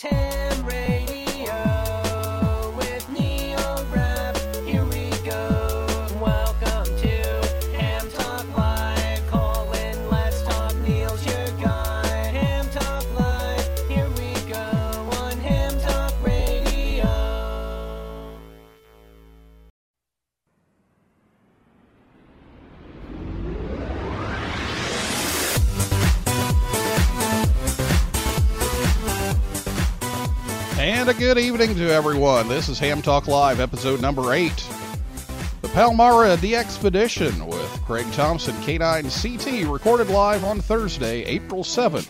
It's Ham good evening to everyone. This is Ham Talk Live, episode number eight. The Palmyra Expedition with Craig Thompson, K9CT, recorded live on Thursday, April 7th,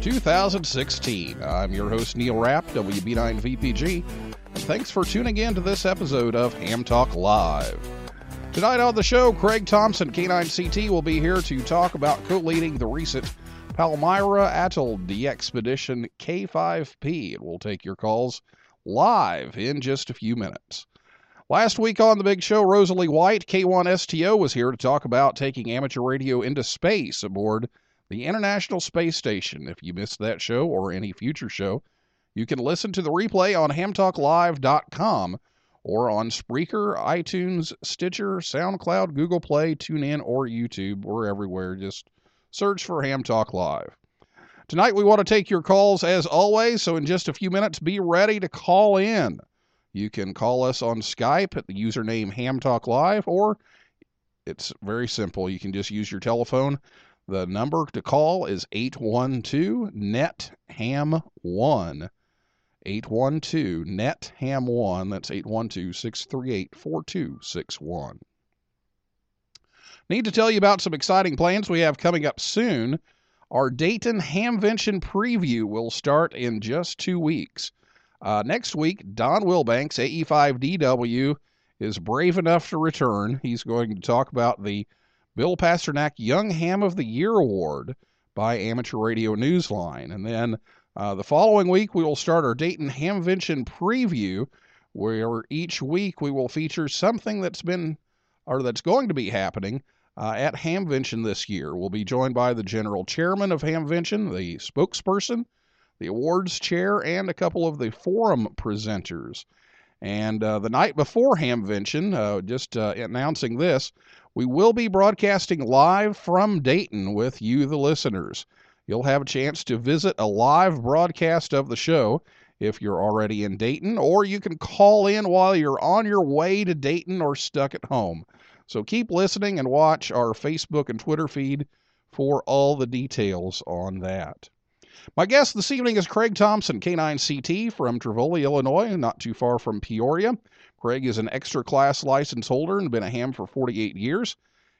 2016. I'm your host, Neil Rapp, WB9VPG, and thanks for tuning in to this episode of Ham Talk Live. Tonight on the show, Craig Thompson, K9CT, will be here to talk about co leading the recent Palmyra Atoll expedition K5P. And we'll take your calls live in just a few minutes. Last week on the big show, Rosalie White, K1STO, was here to talk about taking amateur radio into space aboard the International Space Station. If you missed that show or any future show, you can listen to the replay on hamtalklive.com or on Spreaker, iTunes, Stitcher, SoundCloud, Google Play, TuneIn, or YouTube. We're everywhere. Just search for Ham Talk Live. Tonight we want to take your calls as always, so in just a few minutes, be ready to call in. You can call us on Skype at the username Ham Talk Live, or it's very simple. You can just use your telephone. The number to call is 812 NET HAM 1. 812 NET HAM 1. That's 812 638 4261. Need to tell you about some exciting plans we have coming up soon. Our Dayton Hamvention preview will start in just two weeks. Uh, next week, Don Wilbanks, AE5DW, is brave enough to return. He's going to talk about the Bill Pasternak Young Ham of the Year Award by Amateur Radio Newsline. And then uh, the following week, we will start our Dayton Hamvention preview, where each week we will feature something that's been or that's going to be happening uh, at Hamvention this year. We'll be joined by the general chairman of Hamvention, the spokesperson, the awards chair, and a couple of the forum presenters. And uh, the night before Hamvention, uh, just uh, announcing this, we will be broadcasting live from Dayton with you, the listeners. You'll have a chance to visit a live broadcast of the show if you're already in Dayton, or you can call in while you're on your way to Dayton or stuck at home. So keep listening and watch our Facebook and Twitter feed for all the details on that. My guest this evening is Craig Thompson, K9CT from Trivoli, Illinois, not too far from Peoria. Craig is an extra class license holder and been a ham for 48 years.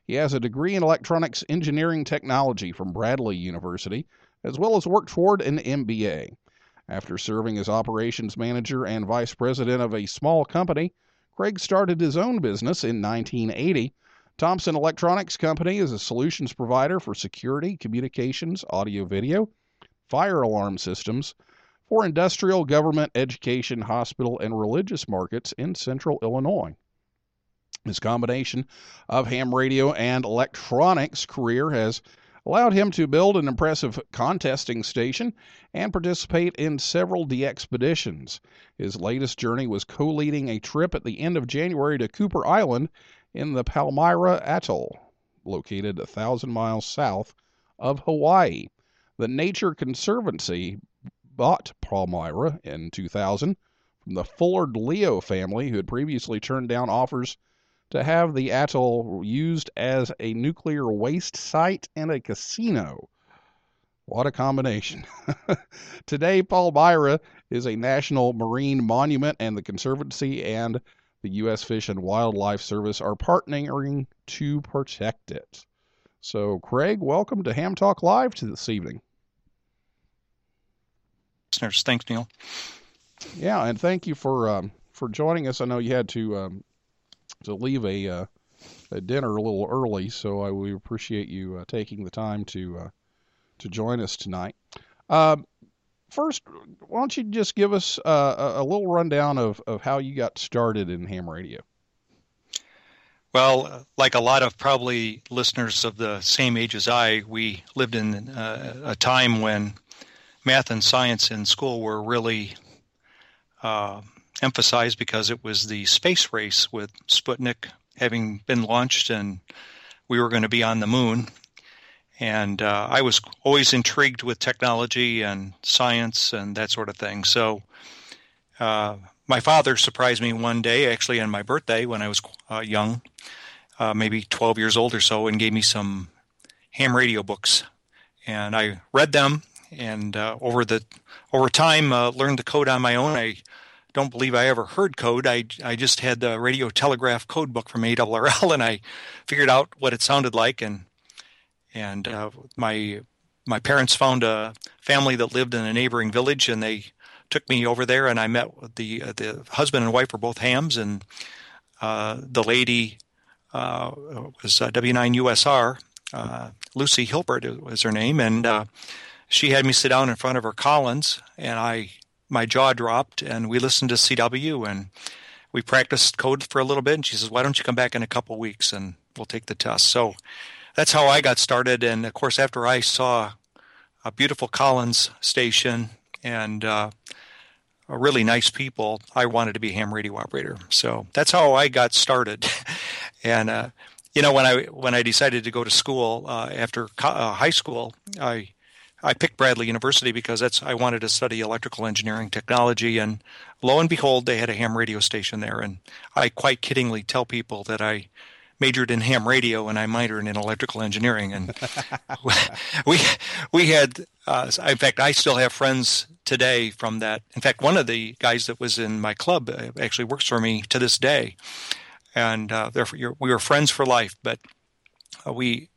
He has a degree in electronics engineering technology from Bradley University, as well as worked toward an MBA. After serving as operations manager and vice president of a small company, Craig started his own business in 1980. Thompson Electronics Company is a solutions provider for security, communications, audio video, fire alarm systems for industrial, government, education, hospital, and religious markets in central Illinois. His combination of ham radio and electronics career has allowed him to build an impressive contesting station and participate in several DXpeditions. His latest journey was co leading a trip at the end of January to Cooper Island in the Palmyra Atoll, located a thousand miles south of Hawaii. The Nature Conservancy bought Palmyra in 2000 from the Fullard Leo family, who had previously turned down offers to have the atoll used as a nuclear waste site and a casino. What a combination. Today, Palmyra is a national marine monument, and the Conservancy and the U.S. Fish and Wildlife Service are partnering to protect it. So, Craig, welcome to Ham Talk Live to this evening. listeners. Thanks, Neil. Yeah, and thank you for um, for joining us. I know you had to um, to leave a, uh, a dinner a little early, so I, we appreciate you uh, taking the time to uh, to join us tonight. Um, first, why don't you just give us uh, a, a little rundown of, of how you got started in ham radio? Well, like a lot of probably listeners of the same age as I, we lived in uh, a time when math and science in school were really uh, emphasized because it was the space race with Sputnik having been launched and we were going to be on the moon. And uh, I was always intrigued with technology and science and that sort of thing. So uh, my father surprised me one day, actually on my birthday when I was uh, young, uh, maybe 12 years old or so, and gave me some ham radio books. And I read them, and uh, over the over time uh, learned the code on my own. I don't believe I ever heard code. I, I just had the radio telegraph code book from ARRL, and I figured out what it sounded like. And and uh, my my parents found a family that lived in a neighboring village, and they took me over there, and I met the uh, the husband and wife were both hams, and uh, the lady uh, was uh, W9USR. Uh, Lucy Hilbert was her name, and uh, she had me sit down in front of her Collins, and I my jaw dropped, and we listened to CW, and we practiced code for a little bit. And she says, "Why don't you come back in a couple weeks, and we'll take the test." So that's how I got started, and of course, after I saw a beautiful Collins station and uh, really nice people, I wanted to be a ham radio operator. So that's how I got started. and uh, you know, when I when I decided to go to school uh, after co- uh, high school, I I picked Bradley University because that's I wanted to study electrical engineering technology, and lo and behold, they had a ham radio station there. And I quite kiddingly tell people that I majored in ham radio and I minored in electrical engineering. And we we had, uh, in fact, I still have friends today from that. In fact, one of the guys that was in my club uh, actually works for me to this day, and uh, therefore we were friends for life. But uh, we,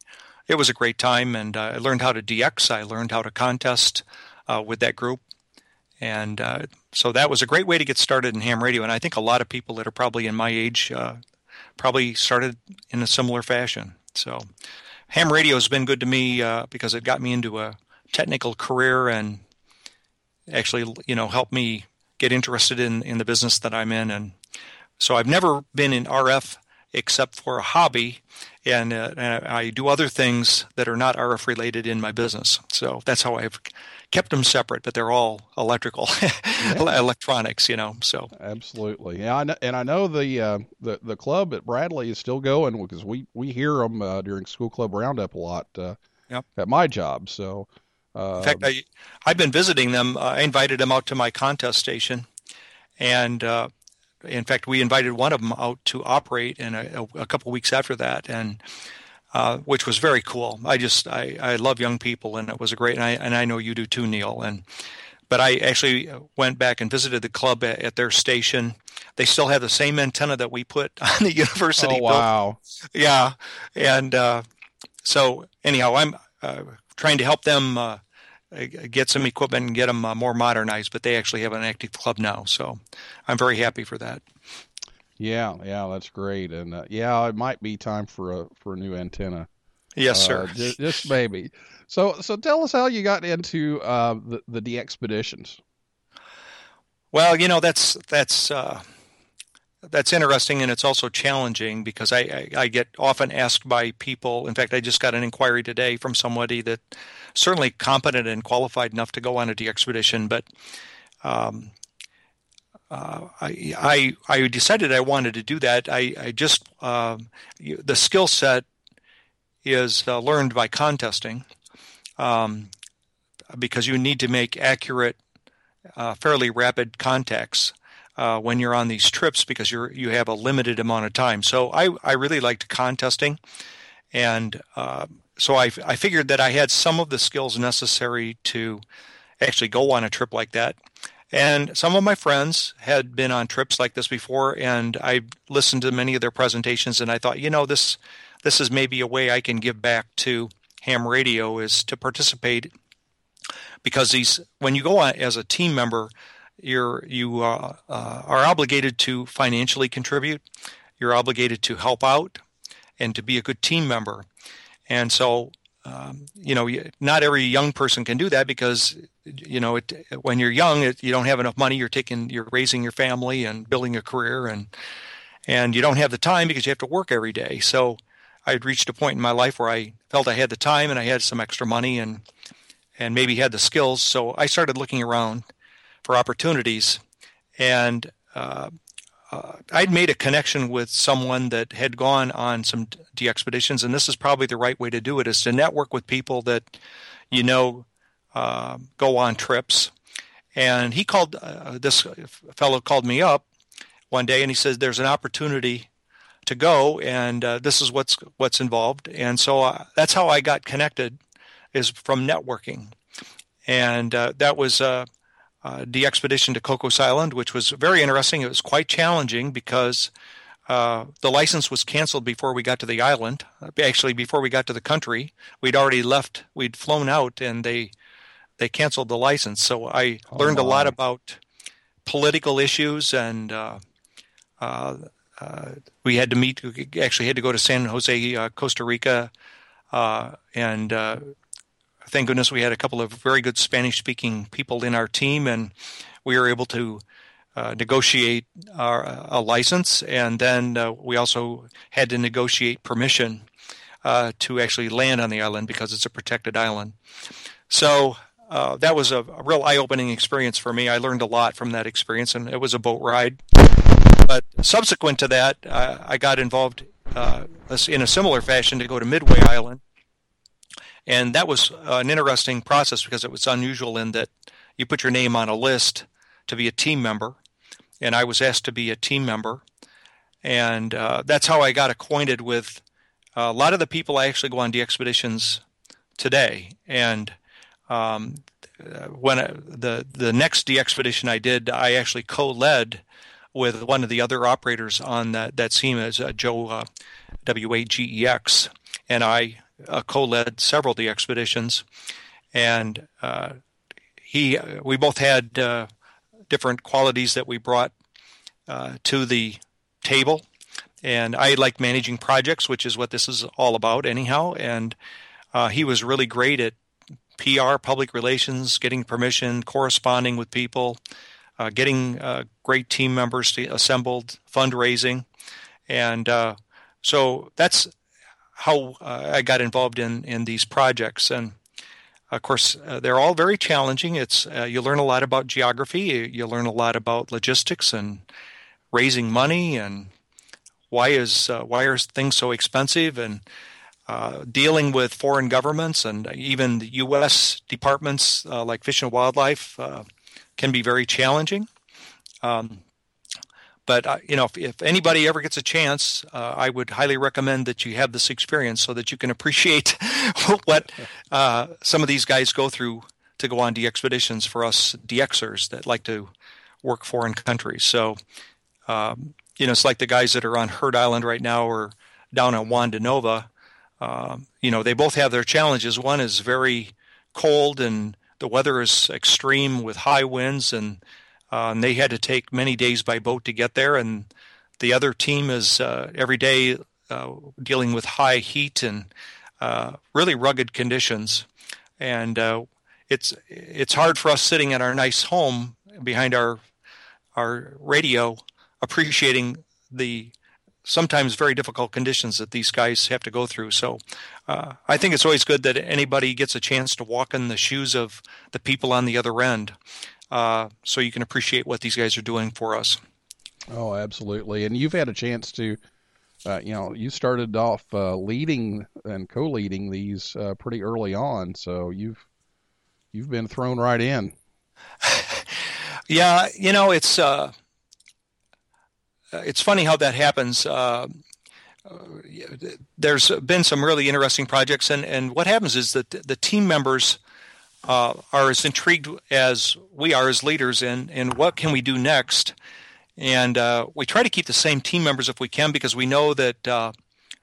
it was a great time, and uh, I learned how to DX. I learned how to contest uh, with that group. And uh, so that was a great way to get started in ham radio. And I think a lot of people that are probably in my age probably started in a similar fashion. So, ham radio has been good to me uh, because it got me into a technical career and actually, you know, helped me get interested in in the business that I'm in. And so, I've never been in RF except for a hobby, and, uh, and I do other things that are not RF related in my business. So that's how I've kept them separate, but they're all electrical, yeah. electronics, you know. So absolutely, yeah. I know, and I know the uh, the the club at Bradley is still going because we we hear them uh, during school club roundup a lot uh, yep. at my job. So. in fact, I I've been visiting them. I invited them out to my contest station, and uh, in fact, we invited one of them out to operate in a, a couple weeks after that, and uh, which was very cool. I just I, I love young people, and it was a great. And I and I know you do too, Neil. And but I actually went back and visited the club at, at their station. They still have the same antenna that we put on the university. Oh wow! Building. Yeah, and uh, so anyhow, I'm uh, trying to help them uh, get some equipment and get them uh, more modernized. But they actually have an active club now, so I'm very happy for that. Yeah, yeah, that's great, and uh, yeah, it might be time for a for a new antenna. Yes, sir. Uh, just, just, maybe. So, so tell us how you got into uh, the the expeditions. Well, you know that's that's uh, that's interesting, and it's also challenging because I, I, I get often asked by people. In fact, I just got an inquiry today from somebody that certainly competent and qualified enough to go on a DXpedition, but um, uh, I, I, I decided I wanted to do that. I, I just um, the skill set is uh, learned by contesting um, because you need to make accurate, uh, fairly rapid contacts uh, when you're on these trips because you're you have a limited amount of time. So I I really liked contesting, and uh, so I I figured that I had some of the skills necessary to actually go on a trip like that. And some of my friends had been on trips like this before, and I listened to many of their presentations, and I thought, you know, this this is maybe a way I can give back to ham radio is to participate because these when you go on as a team member, you're you uh, uh, are obligated to financially contribute. You're obligated to help out and to be a good team member. And so, um, you know, not every young person can do that because, you know, it, when you're young, it, you don't have enough money. You're taking, you're raising your family and building a career, and and you don't have the time because you have to work every day. So, I had reached a point in my life where I felt I had the time and I had some extra money and and maybe had the skills. So I started looking around for opportunities, and uh, uh, I'd made a connection with someone that had gone on some expeditions, and this is probably the right way to do it: is to network with people that you know uh, go on trips. And he called uh, this fellow called me up one day, and he said, "There's an opportunity." To go, and uh, this is what's what's involved, and so uh, that's how I got connected, is from networking, and that was uh, expedition to Cocos Island, which was very interesting. It was quite challenging because uh, the license was canceled before we got to the island. Actually, before we got to the country, we'd already left. We'd flown out, and they they canceled the license. So I oh, learned a lot about political issues, and uh, uh, uh, we had to meet. We actually had to go to San Jose, uh, Costa Rica, and thank goodness we had a couple of very good Spanish speaking people in our team, and we were able to uh, negotiate our, a license. And then uh, we also had to negotiate permission uh, to actually land on the island because it's a protected island. So uh, that was a, a real eye opening experience for me. I learned a lot from that experience, and it was a boat ride. But subsequent to that, I got involved uh, in a similar fashion to go to Midway Island and that was an interesting process because it was unusual in that you put your name on a list to be a team member, and I was asked to be a team member, and uh, that's how I got acquainted with a lot of the people I actually go on expeditions today. And um, when I, the the next expedition I did, I actually co-led with one of the other operators on that that team as uh, Joe uh, W8GEX, and I uh, co-led several of the expeditions, and uh, he we both had uh, different qualities that we brought uh, to the table. And I like managing projects, which is what this is all about, anyhow. And uh, he was really great at PR, public relations, getting permission, corresponding with people, uh, getting great team members assembled, fundraising, and so that's how uh, I got involved in in these projects, and of course uh, they're all very challenging. It's uh, you learn a lot about geography, you, you, learn a lot about logistics and raising money, and why is uh, why are things so expensive, and uh, dealing with foreign governments and even the U.S. departments uh, like Fish and Wildlife can be very challenging. Um, but uh, you know, if, if, anybody ever gets a chance, uh, I would highly recommend that you have this experience so that you can appreciate what uh, some of these guys go through to go on DXpeditions for us DXers that like to work foreign countries. So, um, you know, it's like the guys that are on Heard Island right now or down on Juan de Nova. Um, you know, they both have their challenges. One is very cold and the weather is extreme with high winds and uh, and they had to take many days by boat to get there. And the other team is uh, every day uh, dealing with high heat and uh, really rugged conditions. And uh, it's it's hard for us sitting in our nice home behind our our radio, appreciating the sometimes very difficult conditions that these guys have to go through. So uh, I think it's always good that anybody gets a chance to walk in the shoes of the people on the other end uh, so you can appreciate what these guys are doing for us. Oh, absolutely. And you've had a chance to, uh, you know, you started off uh, leading and co-leading these uh, pretty early on, so you've you've been thrown right in. yeah, you know, it's uh, it's funny how that happens. Uh, there's been some really interesting projects, and, and what happens is that the team members uh, are as intrigued as we are as leaders in in what can we do next. And uh, we try to keep the same team members if we can because we know that uh,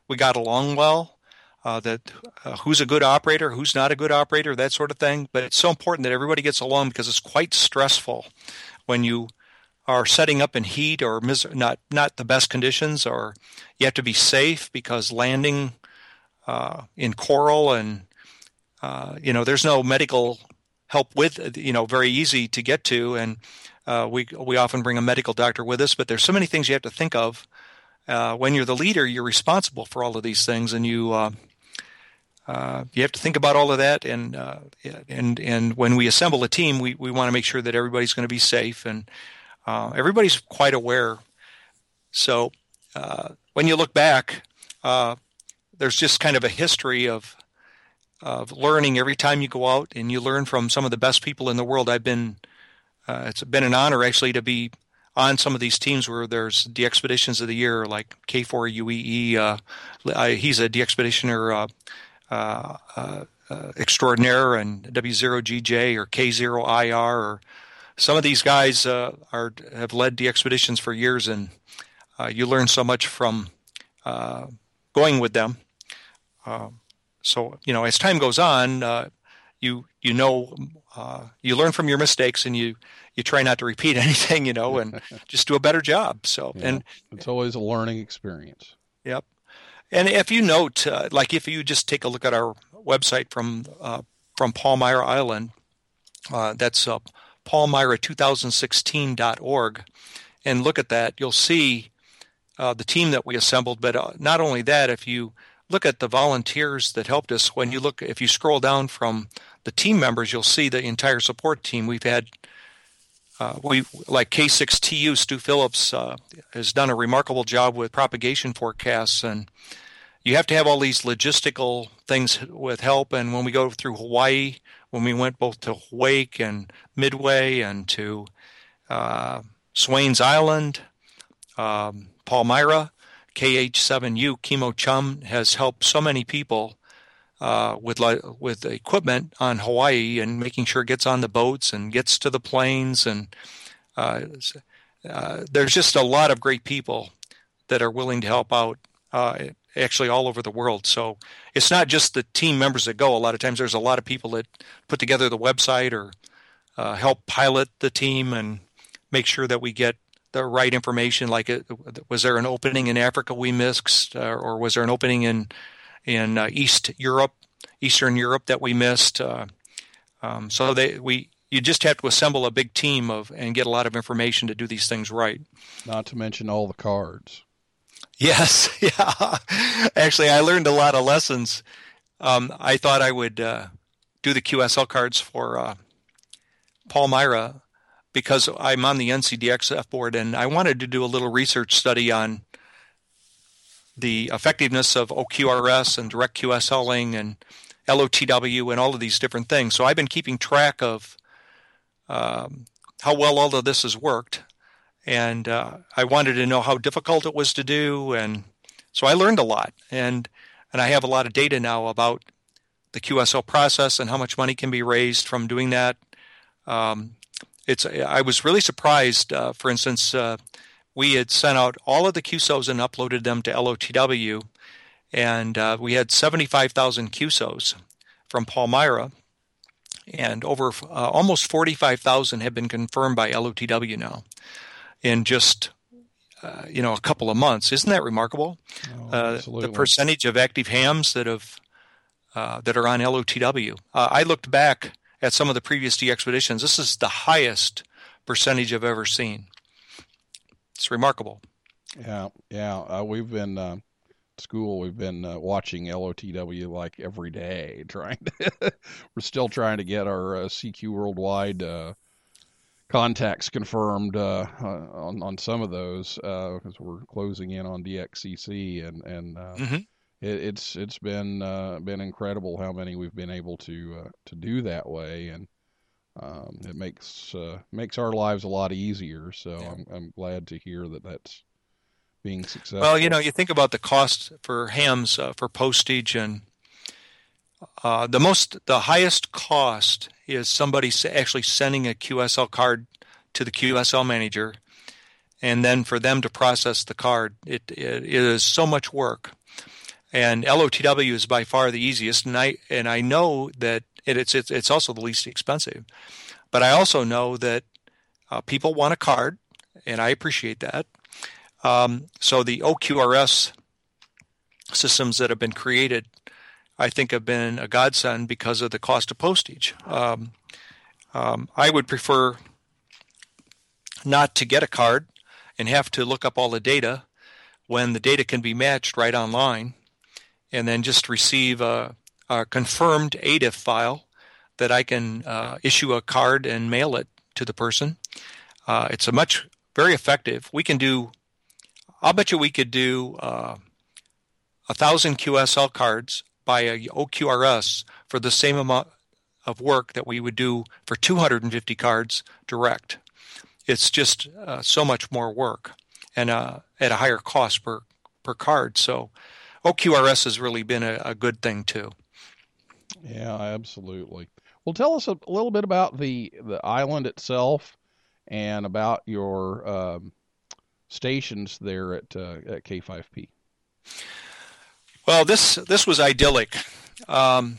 we got along well. uh, that uh, who's a good operator, who's not a good operator, that sort of thing. But it's so important that everybody gets along because it's quite stressful when you are setting up in heat or mis- not not the best conditions, or you have to be safe because landing uh, in coral and uh, you know there's no medical help with you know very easy to get to, and uh, we we often bring a medical doctor with us. But there's so many things you have to think of. Uh, when you're the leader, you're responsible for all of these things, and you uh, uh, you have to think about all of that. And uh, and and when we assemble a team, we, we want to make sure that everybody's going to be safe, and uh, everybody's quite aware. So uh, when you look back, there's just kind of a history of of learning every time you go out, and you learn from some of the best people in the world. I've been it's been an honor actually to be on some of these teams where there's the expeditions of the year, like K4UEE. Uh, he's a DXpeditioner uh, uh, uh, extraordinaire, and W0GJ or K0IR. Or some of these guys uh, are have led the expeditions for years, and uh, you learn so much from going with them. So you know, as time goes on, you you know you learn from your mistakes, and you you try not to repeat anything, you know, and just do a better job. So, yeah, and it's always a learning experience. Yep. And if you note, uh, like if you just take a look at our website from uh, from Palmyra Island, uh, that's uh, palmyra2016.org, and look at that, you'll see uh, the team that we assembled. But uh, not only that, if you look at the volunteers that helped us, when you look, if you scroll down from the team members, you'll see the entire support team. We've had uh, we like K6TU. Stu Phillips uh, has done a remarkable job with propagation forecasts, and you have to have all these logistical things with help. And when we go through Hawaii, when we went both to Wake and Midway and to uh, Swains Island, um, Palmyra, KH7U, Kimo Chun has helped so many people uh, with with equipment on Hawaii and making sure it gets on the boats and gets to the planes and uh, uh, there's just a lot of great people that are willing to help out uh, actually all over the world. So it's not just the team members that go. A lot of times there's a lot of people that put together the website or uh, help pilot the team and make sure that we get the right information. Like, it, was there an opening in Africa we missed, uh, or was there an opening in in uh, East Europe, Eastern Europe that we missed. Uh, um, so they we you just have to assemble a big team of and get a lot of information to do these things right. Not to mention all the cards. Yes, yeah. Actually, I learned a lot of lessons. Um, I thought I would uh, do the QSL cards for uh, Palmyra because I'm on the NCDXF board and I wanted to do a little research study on the effectiveness of OQRS and direct QSLing and LOTW and all of these different things. So I've been keeping track of um, how well all of this has worked, and uh, I wanted to know how difficult it was to do, and so I learned a lot, and and I have a lot of data now about the QSL process and how much money can be raised from doing that. Um, it's I was really surprised, uh, for instance. Uh, we had sent out all of the QSOs and uploaded them to LOTW, and uh, we had 75,000 QSOs from Palmyra, and over uh, almost 45,000 have been confirmed by LOTW now in just uh, you know a couple of months. Isn't that remarkable? Oh, uh, the percentage of active hams that have uh, that are on LOTW. Uh, I looked back at some of the previous DXpeditions, This is the highest percentage I've ever seen it's remarkable. Yeah, yeah. Uh, we've been uh, school. We've been uh, watching LOTW like every day, trying. To we're still trying to get our uh, CQ Worldwide uh, contacts confirmed uh, on on some of those because we're closing in on DXCC and and. Mm-hmm. It, it's it's been been incredible how many we've been able to to do that way, and um, it makes uh, makes our lives a lot easier. So yeah. I'm I'm glad to hear that that's being successful. Well, you know, you think about the cost for hams uh, for postage and uh, the most the highest cost is somebody actually sending a QSL card to the QSL manager, and then for them to process the card, it, it is so much work. And LOTW is by far the easiest, and I and I know that it, it's it's it's also the least expensive, but I also know that uh, people want a card, and I appreciate that. Um, so the OQRS systems that have been created, I think, have been a godsend because of the cost of postage. Um, um, I would prefer not to get a card and have to look up all the data when the data can be matched right online, and then just receive a, a confirmed ADIF file that I can uh, issue a card and mail it to the person. Uh, it's a much very effective. We can do. I'll bet you we could do uh, a thousand QSL cards by a OQRS for the same amount of work that we would do for 250 cards direct. It's just uh, so much more work and uh, at a higher cost per per card. So OQRS has really been a, a good thing too. Yeah, absolutely. Well, tell us a little bit about the the island itself and about your um, stations there at uh, at K5P. Well, this this was idyllic. Um,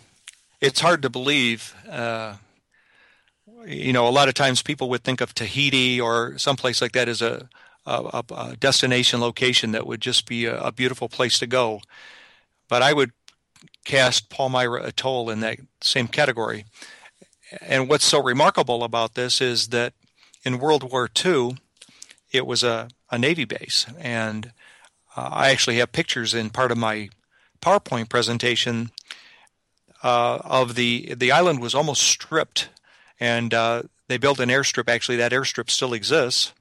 it's hard to believe. Uh, you know, a lot of times people would think of Tahiti or someplace like that as a, a, a destination location that would just be a, a, beautiful place to go. But I would cast Palmyra Atoll in that same category. And what's so remarkable about this is that in World War II, it was a, a Navy base. And uh, I actually have pictures in part of my PowerPoint presentation uh, of the the island was almost stripped, and uh, they built an airstrip. Actually, that airstrip still exists,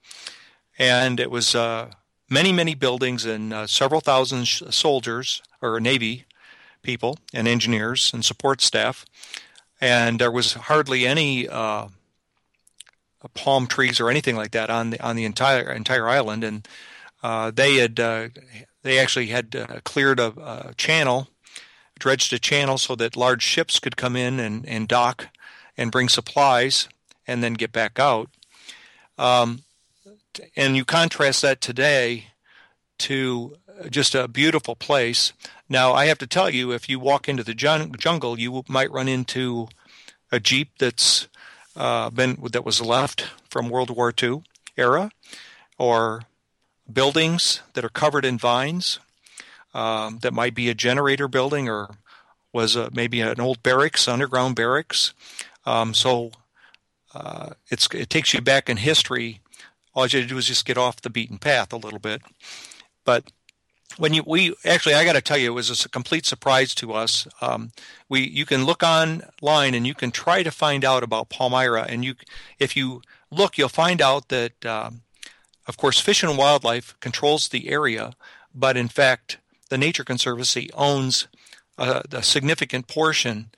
and it was uh, many many buildings and uh, several thousand sh- soldiers or Navy people and engineers and support staff, and there was hardly any uh, palm trees or anything like that on the on the entire entire island, and uh, they had they actually had cleared a, a channel dredged a channel so that large ships could come in and, and dock and bring supplies and then get back out. Um, and you contrast that today to just a beautiful place. Now, I have to tell you, if you walk into the jun- jungle, you might run into a jeep that's uh, been that was left from World War II era, or buildings that are covered in vines um, that might be a generator building or was a, maybe an old barracks, underground barracks. Um, so uh, it takes you back in history. All you had to do is just get off the beaten path a little bit. But when you we actually I got to tell you it was a complete surprise to us. Um, we you can look online and you can try to find out about Palmyra, and you if you look you'll find out that um, of course Fish and Wildlife controls the area, but in fact the Nature Conservancy owns a, a significant portion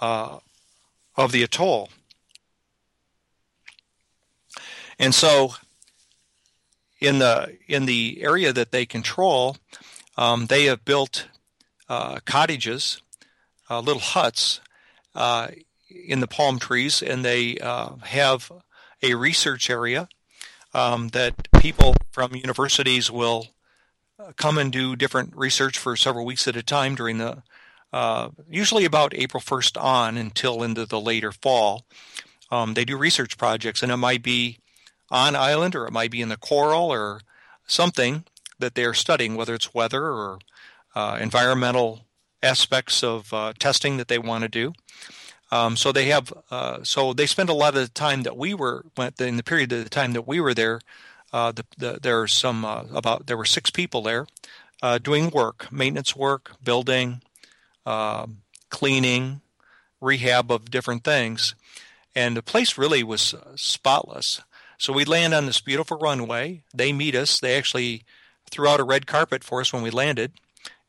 uh, of the atoll. And so, in the in the area that they control, um, they have built uh, cottages, uh, little huts uh, in the palm trees, and they uh, have a research area um, that people from universities will come and do different research for several weeks at a time during the uh, usually about April 1st on until into the later fall. Um, they do research projects, and it might be on island or it might be in the coral or something that they are studying, whether it's weather or uh, environmental aspects of uh, testing that they want to do. Um, so they have, uh, so they spend a lot of the time that we were in the period of the time that we were there uh, the, the, there are some uh, about there were six people there uh, doing work, maintenance work, building, um, cleaning, rehab of different things, and the place really was spotless. So we land on this beautiful runway. They meet us. They actually threw out a red carpet for us when we landed.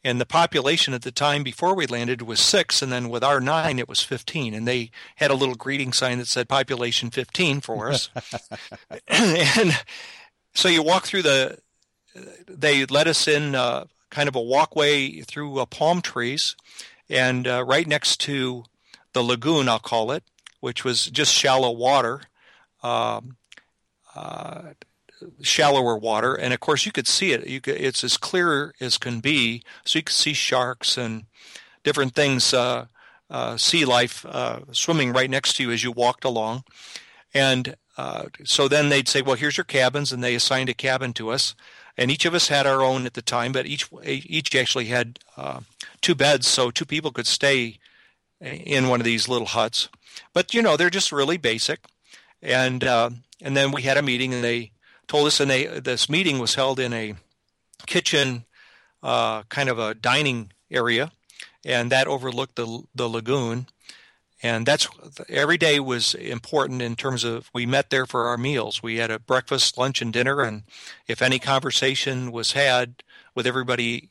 And the population at the time before we landed was six, and then with our nine, it was 15. And they had a little greeting sign that said population 15 for us. and so you walk through the, they let us in uh, kind of a walkway through uh, palm trees, and uh, right next to the lagoon, I'll call it, which was just shallow water. Um, uh, shallower water, and of course you could see it. You could, it's as clear as can be, so you could see sharks and different things, uh, uh, sea life uh, swimming right next to you as you walked along. And uh, so then they'd say, "Well, here's your cabins," and they assigned a cabin to us, and each of us had our own at the time, but each each actually had uh, two beds, so two people could stay in one of these little huts. But you know, they're just really basic. And uh, and then we had a meeting, and they told us, and they this meeting was held in a kitchen, uh, kind of a dining area, and that overlooked the the lagoon. And that's every day was important in terms of we met there for our meals. We had a breakfast, lunch, and dinner, and if any conversation was had with everybody,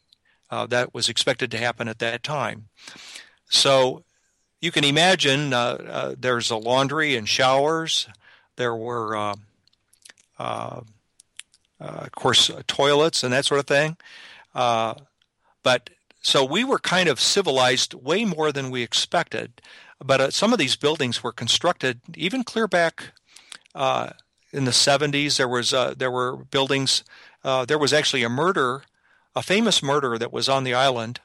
uh, that was expected to happen at that time. So you can imagine uh, uh, there's a laundry and showers. There were, uh, uh, uh of course, toilets and that sort of thing. but so we were kind of civilized way more than we expected. But some of these buildings were constructed even clear back in the 70s. There was there were buildings. there was actually a murder, a famous murder that was on the island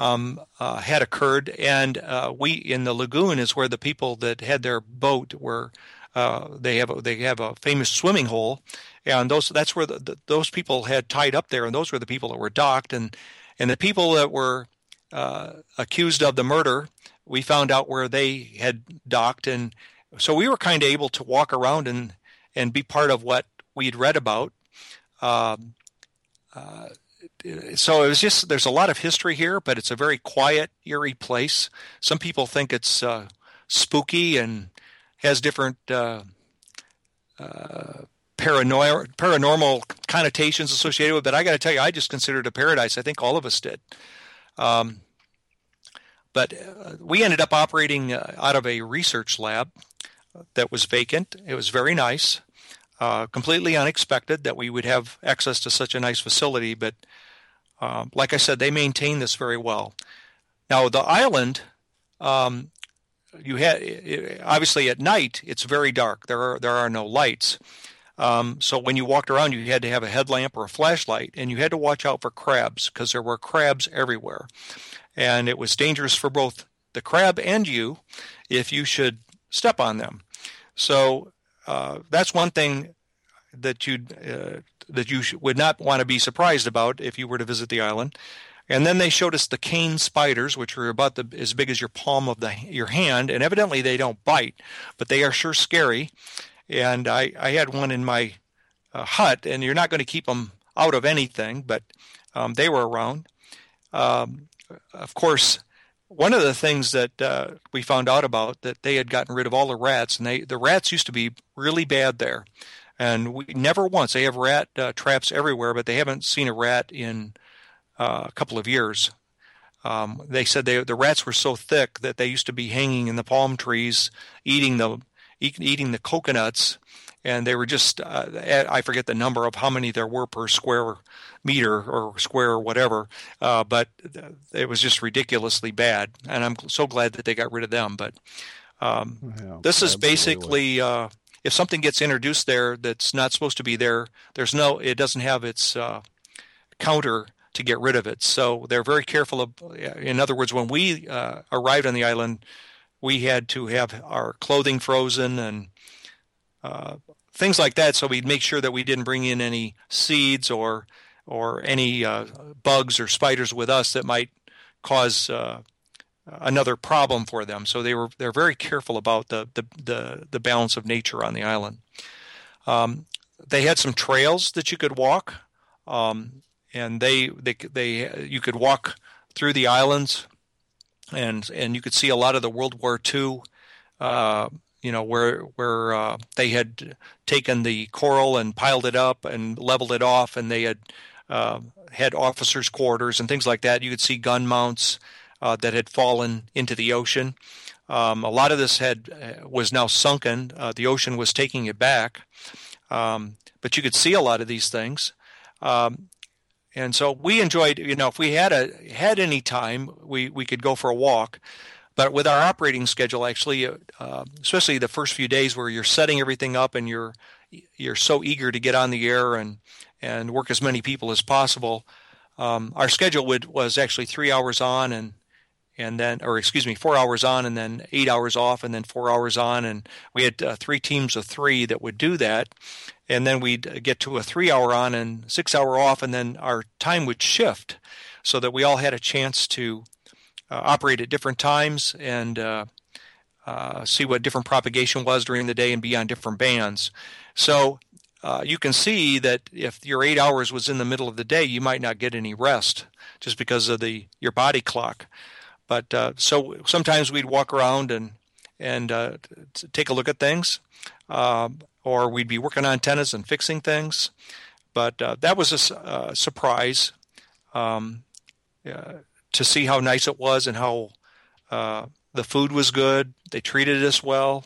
um, uh, had occurred, and uh, we in the lagoon is where the people that had their boat were. Uh, they have a, they have a famous swimming hole, and those that's where the, the, those people had tied up there, and those were the people that were docked, and and the people that were uh, accused of the murder, we found out where they had docked, and so we were kind of able to walk around and and be part of what we'd read about. Um, uh, so it was just there's a lot of history here, but it's a very quiet, eerie place. Some people think it's uh, spooky and has different uh, uh, paranoia, paranormal connotations associated with it. But I got to tell you, I just considered it a paradise. I think all of us did. Um, but uh, we ended up operating uh, out of a research lab that was vacant. It was very nice. Uh, completely unexpected that we would have access to such a nice facility, but um, like I said, they maintain this very well. Now, the island, um, you had obviously at night it's very dark. There are there are no lights. Um, so when you walked around, you had to have a headlamp or a flashlight, and you had to watch out for crabs because there were crabs everywhere, and it was dangerous for both the crab and you if you should step on them. So uh, that's one thing that you uh, that you would not want to be surprised about if you were to visit the island. And then they showed us the cane spiders, which are about the, as big as your palm of the your hand, and evidently they don't bite, but they are sure scary. And I, I had one in my uh, hut, and you're not going to keep them out of anything, but um, they were around. Um, of course, one of the things that uh, we found out about that they had gotten rid of all the rats, and they the rats used to be really bad there and we never once they have rat uh, traps everywhere, but they haven't seen a rat in uh, a couple of years. Um, they said they, the rats were so thick that they used to be hanging in the palm trees, eating the eating the coconuts, and they were just uh, I forget the number of how many there were per square meter or square or whatever, uh, but it was just ridiculously bad, and I'm so glad that they got rid of them. But um, yeah, this is basically uh, if something gets introduced there that's not supposed to be there, there's no, it doesn't have its uh, counter to get rid of it. So they're very careful of. In other words, when we uh, arrived on the island, we had to have our clothing frozen and uh, things like that. So we'd make sure that we didn't bring in any seeds or or any uh, bugs or spiders with us that might cause uh, another problem for them. So they were they're very careful about the the the, the balance of nature on the island. Um, they had some trails that you could walk, um, and they they they you could walk through the islands, and and you could see a lot of the World War II. Uh, you know where where uh, they had taken the coral and piled it up and leveled it off, and they had uh, had officers' quarters and things like that. You could see gun mounts uh, that had fallen into the ocean. Um, a lot of this had uh, was now sunken. Uh, the ocean was taking it back, um, but you could see a lot of these things. Um, and so we enjoyed. You know, if we had a had any time, we we could go for a walk. But with our operating schedule, actually, uh, especially the first few days where you're setting everything up and you're you're so eager to get on the air and and work as many people as possible. Um, our schedule would was actually three hours on and and then or excuse me four hours on and then eight hours off and then four hours on and we had uh, three teams of three that would do that and then we'd get to a three hour on and six hour off and then our time would shift so that we all had a chance to uh, operate at different times and uh, uh, see what different propagation was during the day and be on different bands. So uh, you can see that if your eight hours was in the middle of the day you might not get any rest just because of the your body clock. But uh, so sometimes we'd walk around and and uh, take a look at things, uh, or we'd be working on antennas and fixing things. But uh, that was a uh, surprise. Um, uh, to see how nice it was and how uh, the food was good. They treated us well,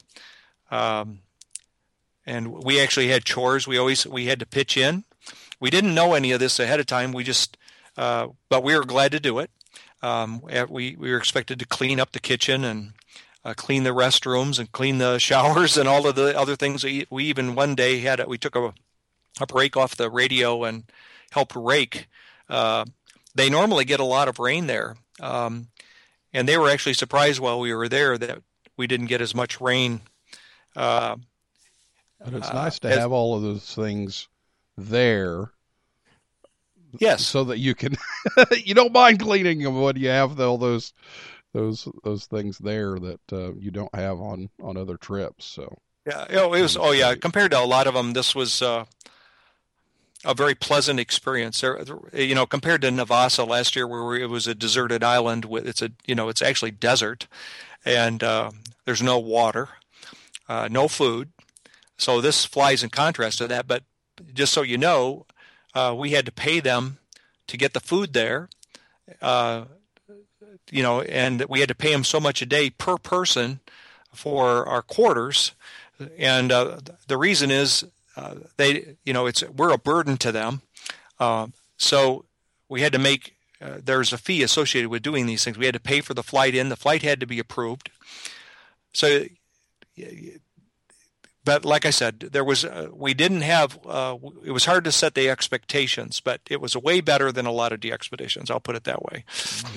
um, and we actually had chores. We always we had to pitch in. We didn't know any of this ahead of time. We just, uh, but we were glad to do it. Um, we we were expected to clean up the kitchen and uh, clean the restrooms and clean the showers and all of the other things. We, even one day had we took a a break off the radio and helped rake. They normally get a lot of rain there, um, and they were actually surprised while we were there that we didn't get as much rain. Uh, But it's Uh, nice to as- have all of those things there yes, so that you can you don't mind cleaning them when you have all those those those things there that uh, you don't have on on other trips. So Yeah, oh, it was. Oh, yeah. Compared to a lot of them, this was uh, a very pleasant experience. You know, compared to Navassa last year, where it was a deserted island with it's a you know it's actually desert, and uh, there's no water, uh, no food. So this flies in contrast to that. But just so you know, uh, we had to pay them to get the food there. Uh, you know, and we had to pay them so much a day per person for our quarters and uh, the reason is uh, they you know it's we're a burden to them uh, so we had to make uh, there's a fee associated with doing these things we had to pay for the flight in the flight had to be approved so but like I said, there was uh, we didn't have. Uh, it was hard to set the expectations, but it was way better than a lot of the expeditions. I'll put it that way.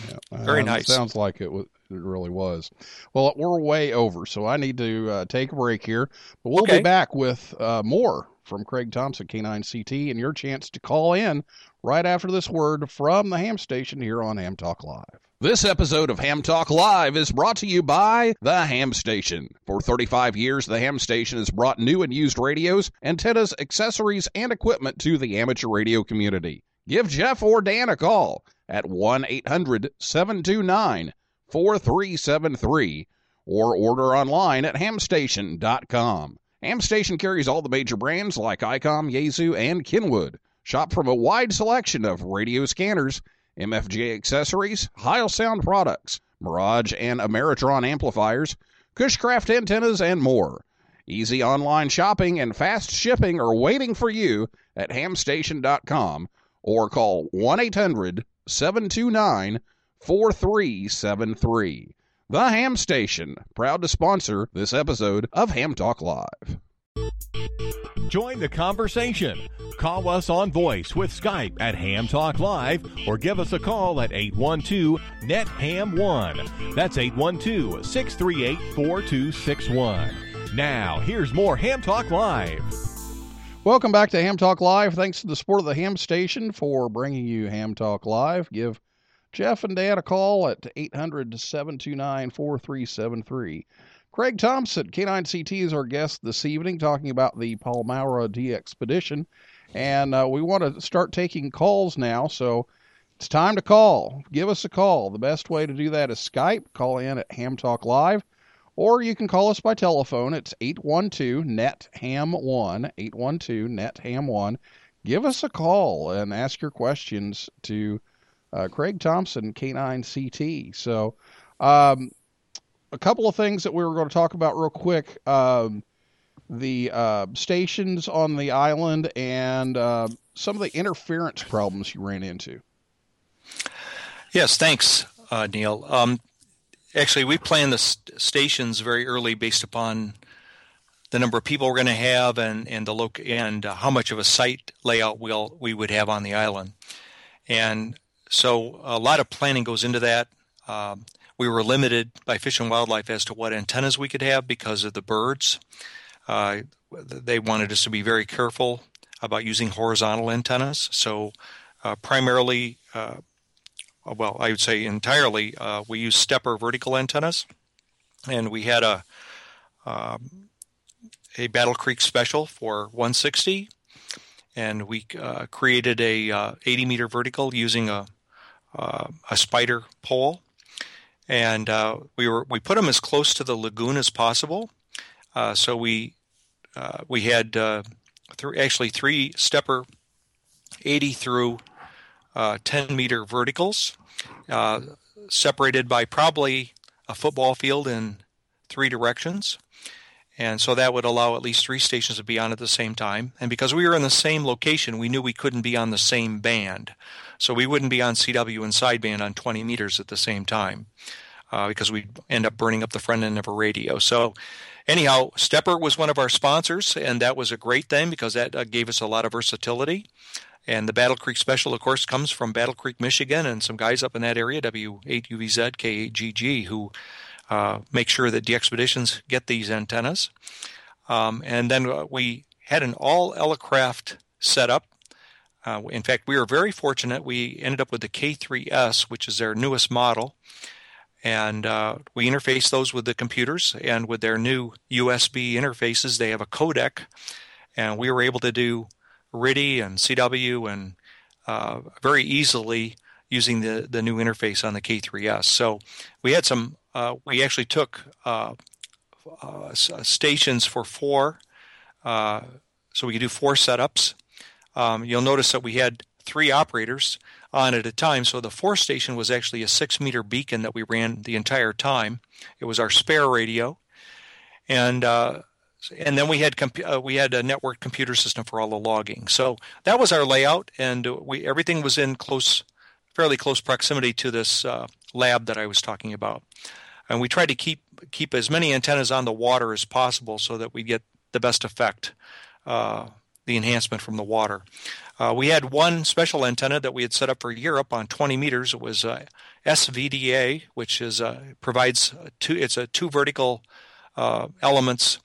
yeah, Very um, nice. Sounds like it was. It really was. Well, we're way over, so I need to uh, take a break here. But we'll Okay. be back with uh, more from Craig Thompson, K9CT, and your chance to call in right after this word from the ham station here on Ham Talk Live. This episode of Ham Talk Live is brought to you by The Ham Station. For 35 years, The Ham Station has brought new and used radios, antennas, accessories, and equipment to the amateur radio community. Give Jeff or Dan a call at 1 800 729 4373 or order online at hamstation.com. Hamstation carries all the major brands like ICOM, Yaesu, and Kenwood. Shop from a wide selection of radio scanners, MFJ accessories, Heil Sound products, Mirage and Ameritron amplifiers, Cushcraft antennas, and more. Easy online shopping and fast shipping are waiting for you at hamstation.com or call 1 800 729 4373. The Ham Station, proud to sponsor this episode of Ham Talk Live. Join the conversation. Call us on voice with Skype at Ham Talk Live or give us a call at 812 NET HAM 1. That's 812 638 4261. Now, here's more Ham Talk Live. Welcome back to Ham Talk Live. Thanks to the support of the Ham Station for bringing you Ham Talk Live. Give Jeff and Dan a call at 800 729 4373. Craig Thompson, K9CT, is our guest this evening talking about the Palmyra DXpedition. And uh, we want to start taking calls now, so it's time to call. Give us a call. The best way to do that is Skype. Call in at Ham Talk Live. Or you can call us by telephone. It's 812 NET HAM 1. 812 NET HAM 1. Give us a call and ask your questions to uh, Craig Thompson, K9CT. So, um, a couple of things that we were going to talk about real quick. Um, the uh, stations on the island and uh, some of the interference problems you ran into. Yes, thanks, uh, Neil. Um, actually, we planned the st- stations very early based upon the number of people we're going to have and and the loc and how much of a site layout we'll we would have on the island. And so a lot of planning goes into that. Um, we were limited by Fish and Wildlife as to what antennas we could have because of the birds. Uh, they wanted us to be very careful about using horizontal antennas. So uh, primarily, uh, well, I would say entirely, uh, we use SteppIR vertical antennas, and we had a um, a Battle Creek special for 160, and we uh, created a uh, 80 meter vertical using a a spider pole, and uh, we were we put them as close to the lagoon as possible. Uh, so we uh, we had th- actually three SteppIR 80 through 10 meter verticals, separated by probably a football field in three directions. And so that would allow at least three stations to be on at the same time. And because we were in the same location, we knew we couldn't be on the same band. So we wouldn't be on CW and sideband on 20 meters at the same time uh, because we'd end up burning up the front end of a radio. So, anyhow, SteppIR was one of our sponsors, and that was a great thing because that uh, gave us a lot of versatility. And the Battle Creek Special, of course, comes from Battle Creek, Michigan, and some guys up in that area, W8UVZ, K8GG, who uh, make sure that the expeditions get these antennas. Um, and then uh, we had an all Elecraft setup. Uh, in fact, we were very fortunate. We ended up with the K3S, which is their newest model. And uh, we interfaced those with the computers, and with their new USB interfaces, they have a codec. And we were able to do RTTY and CW and uh, very easily using the, the new interface on the K3S. So we had some uh, we actually took uh, uh, stations for four, so we could do four setups. Um, you'll notice that we had three operators on at a time, so the fourth station was actually a six meter beacon that we ran the entire time. It was our spare radio, and uh, and then we had comp- uh, we had a network computer system for all the logging. So that was our layout, and we everything was in close, fairly close proximity to this uh, lab that I was talking about and we tried to keep keep as many antennas on the water as possible so that we get the best effect, uh, the enhancement from the water. Uh, we had one special antenna that we had set up for Europe on 20 meters. It was uh, SVDA, which is uh, provides two. It's a two vertical uh, elements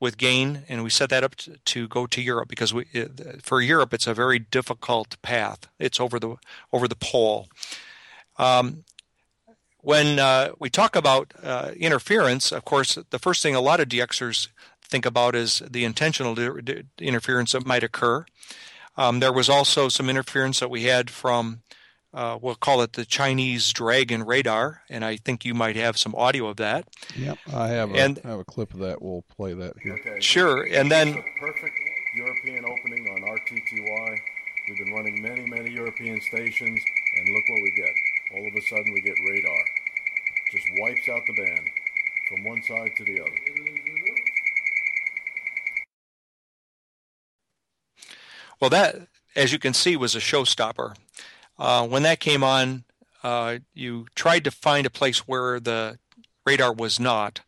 with gain, and we set that up to, to go to Europe because we, it, for Europe it's a very difficult path. It's over the over the pole. Um, when we talk about interference, of course, the first thing a lot of DXers think about is the intentional interference that might occur. Um, there was also some interference that we had from, uh, we'll call it the Chinese Dragon radar, and I think you might have some audio of that. Yep, I have a, And- I have a clip of that. We'll play that here. Okay. Sure, and then It's a perfect European opening on RTTY. We've been running many, many European stations, and look what we get. All of a sudden, we get radar. Just wipes out the band from one side to the other. Well, that, as you can see, was a showstopper. Uh, when that came on, uh, you tried to find a place where the radar was not.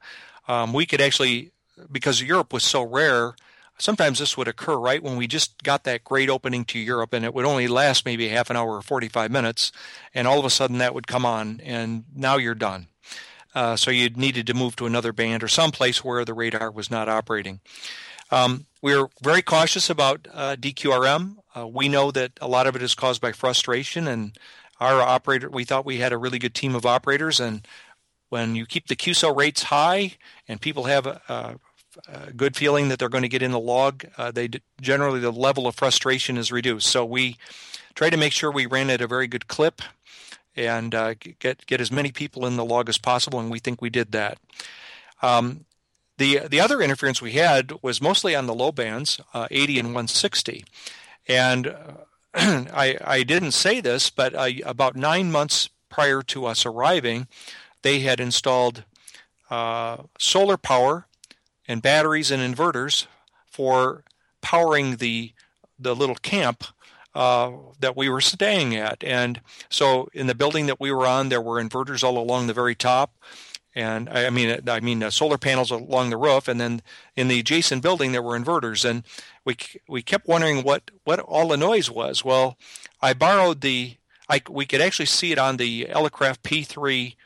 Um, we could actually, because Europe was so rare, sometimes this would occur right when we just got that great opening to Europe, and it would only last maybe half an hour or 45 minutes, and all of a sudden that would come on, and now you're done. Uh, so you needed to move to another band or someplace where the radar was not operating. Um, we're very cautious about uh, DQRM. Uh, we know that a lot of it is caused by frustration, and our operator. We thought we had a really good team of operators, and when you keep the QSO rates high and people have a, a, good feeling that they're going to get in the log, uh, they d- generally the level of frustration is reduced. So we try to make sure we ran at a very good clip and uh, get get as many people in the log as possible, and we think we did that. Um, the the other interference we had was mostly on the low bands, uh, 80 and 160, and uh, I I didn't say this, but uh, about nine months prior to us arriving, they had installed uh, solar power and batteries and inverters for powering the the little camp uh, that we were staying at. And so in the building that we were on, there were inverters all along the very top. And I mean, I mean, uh, solar panels along the roof, and then in the adjacent building there were inverters, and we we kept wondering what what all the noise was. Well, I borrowed the, I we could actually see it on the Elecraft P3,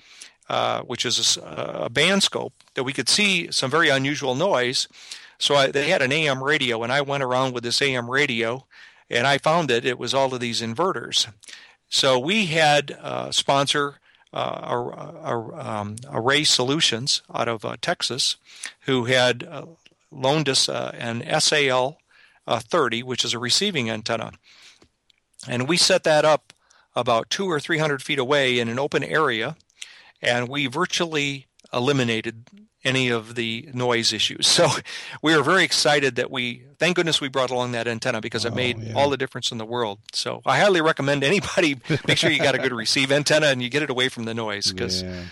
uh, which is a band scope that we could see some very unusual noise. So I, they had an AM radio, and I went around with this AM radio, and I found that it was all of these inverters. So we had a sponsor, uh, um, Array Solutions out of uh, Texas, who had uh, loaned us uh, an SAL uh, 30, which is a receiving antenna. And we set that up about two or three hundred feet away in an open area, and we virtually eliminated any of the noise issues. So we were very excited that we, thank goodness we brought along that antenna because it Oh, made yeah. all the difference in the world. So I highly recommend anybody make sure you got a good receive antenna and you get it away from the noise because Yeah.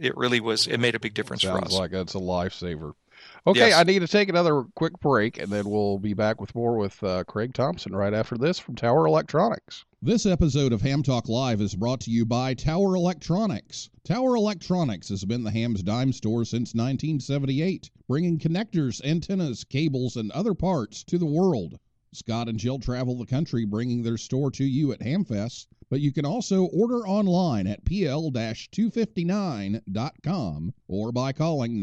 it really was, it made a big difference for Sounds us. like that's a lifesaver. Okay, Yes. I need to take another quick break, and then we'll be back with more with uh, Craig Thompson right after this from Tower Electronics. This episode of Ham Talk Live is brought to you by Tower Electronics. Tower Electronics has been the Ham's dime store since 1978, bringing connectors, antennas, cables, and other parts to the world. Scott and Jill travel the country bringing their store to you at Hamfest, but you can also order online at pl-259.com or by calling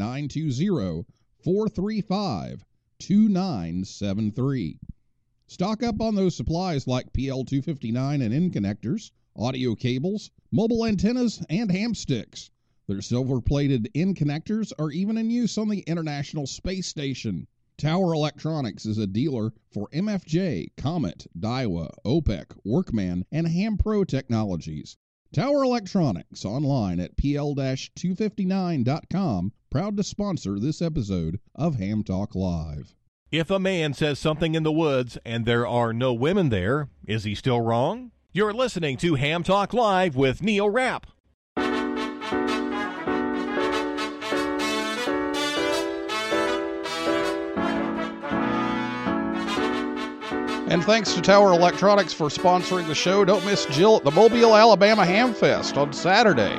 920-435-2973. Stock up on those supplies like PL259 and N connectors, audio cables, mobile antennas, and ham sticks. Their silver plated N connectors are even in use on the International Space Station. Tower Electronics is a dealer for MFJ, Comet, Daiwa, OPEK, Workman, and Ham Pro Technologies. Tower Electronics online at pl-259.com, proud to sponsor this episode of Ham Talk Live. If a man says something in the woods and there are no women there, is he still wrong? You're listening to Ham Talk Live with Neil Rapp. And thanks to Tower Electronics for sponsoring the show. Don't miss Jill at the Mobile, Alabama Ham Fest on Saturday.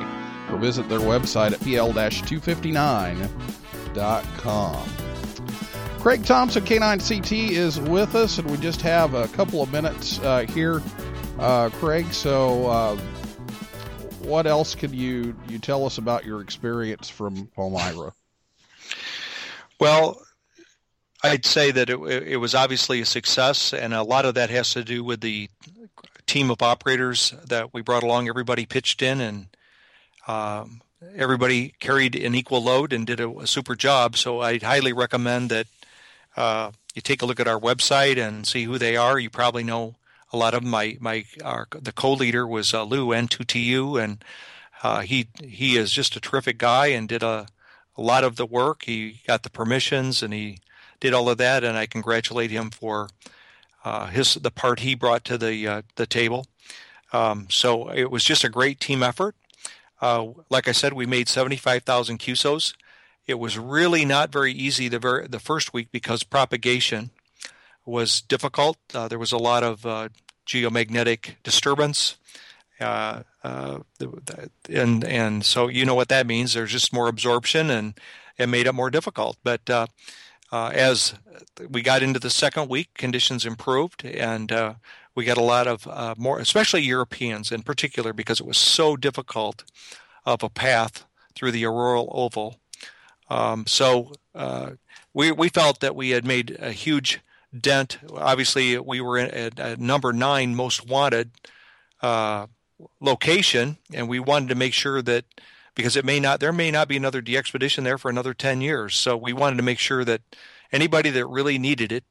Or visit their website at pl-259.com. Craig Thompson, K9CT, is with us, and we just have a couple of minutes uh, here, uh, Craig. So, uh, what else can you you tell us about your experience from Palmyra? Well, I'd say that it, it was obviously a success, and a lot of that has to do with the team of operators that we brought along. Everybody pitched in, and um, everybody carried an equal load and did a, a super job. So I'd highly recommend that uh, you take a look at our website and see who they are. You probably know a lot of them. My my our, the co-leader was uh, Lou N2TU, and uh, he he is just a terrific guy and did a a lot of the work. He got the permissions and he did all of that, and I congratulate him for uh, his the part he brought to the uh, the table. Um, so it was just a great team effort. Uh, like I said, we made seventy five thousand QSOs. It was really not very easy the very the first week because propagation was difficult. Uh, there was a lot of uh, geomagnetic disturbance. Uh, uh, and and so you know what that means. There's just more absorption, and it made it more difficult. But uh, uh, as we got into the second week, conditions improved, and uh, we got a lot of uh, more, especially Europeans in particular, because it was so difficult of a path through the auroral oval. Um, so uh, we we felt that we had made a huge dent. Obviously, we were at, at number nine most wanted uh, location, and we wanted to make sure that because it may not there may not be another DXpedition there for another 10 years. So we wanted to make sure that anybody that really needed it,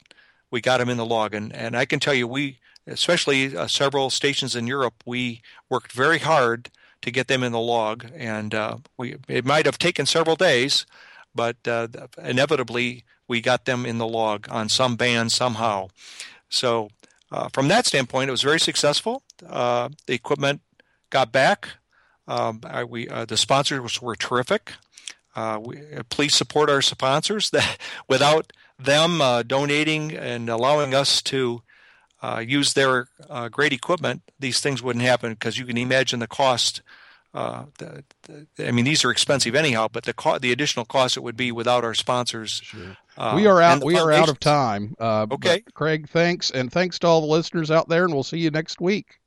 we got them in the log. And and I can tell you, we especially uh, several stations in Europe, we worked very hard to get them in the log, and uh, we it might have taken several days, but uh, inevitably we got them in the log on some band somehow. So uh, from that standpoint, it was very successful. Uh, the equipment got back. Um, I, we uh, the sponsors were terrific. Uh, we, uh, please support our sponsors. That without them uh, donating and allowing us to uh, use their uh, great equipment, these things wouldn't happen. Because you can imagine the cost uh, the, the, I mean, these are expensive anyhow, but the co- the additional cost it would be without our sponsors. Uh, we are out. the We are out of time. Uh, Okay. Craig. Thanks, and thanks to all the listeners out there, and we'll see you next week.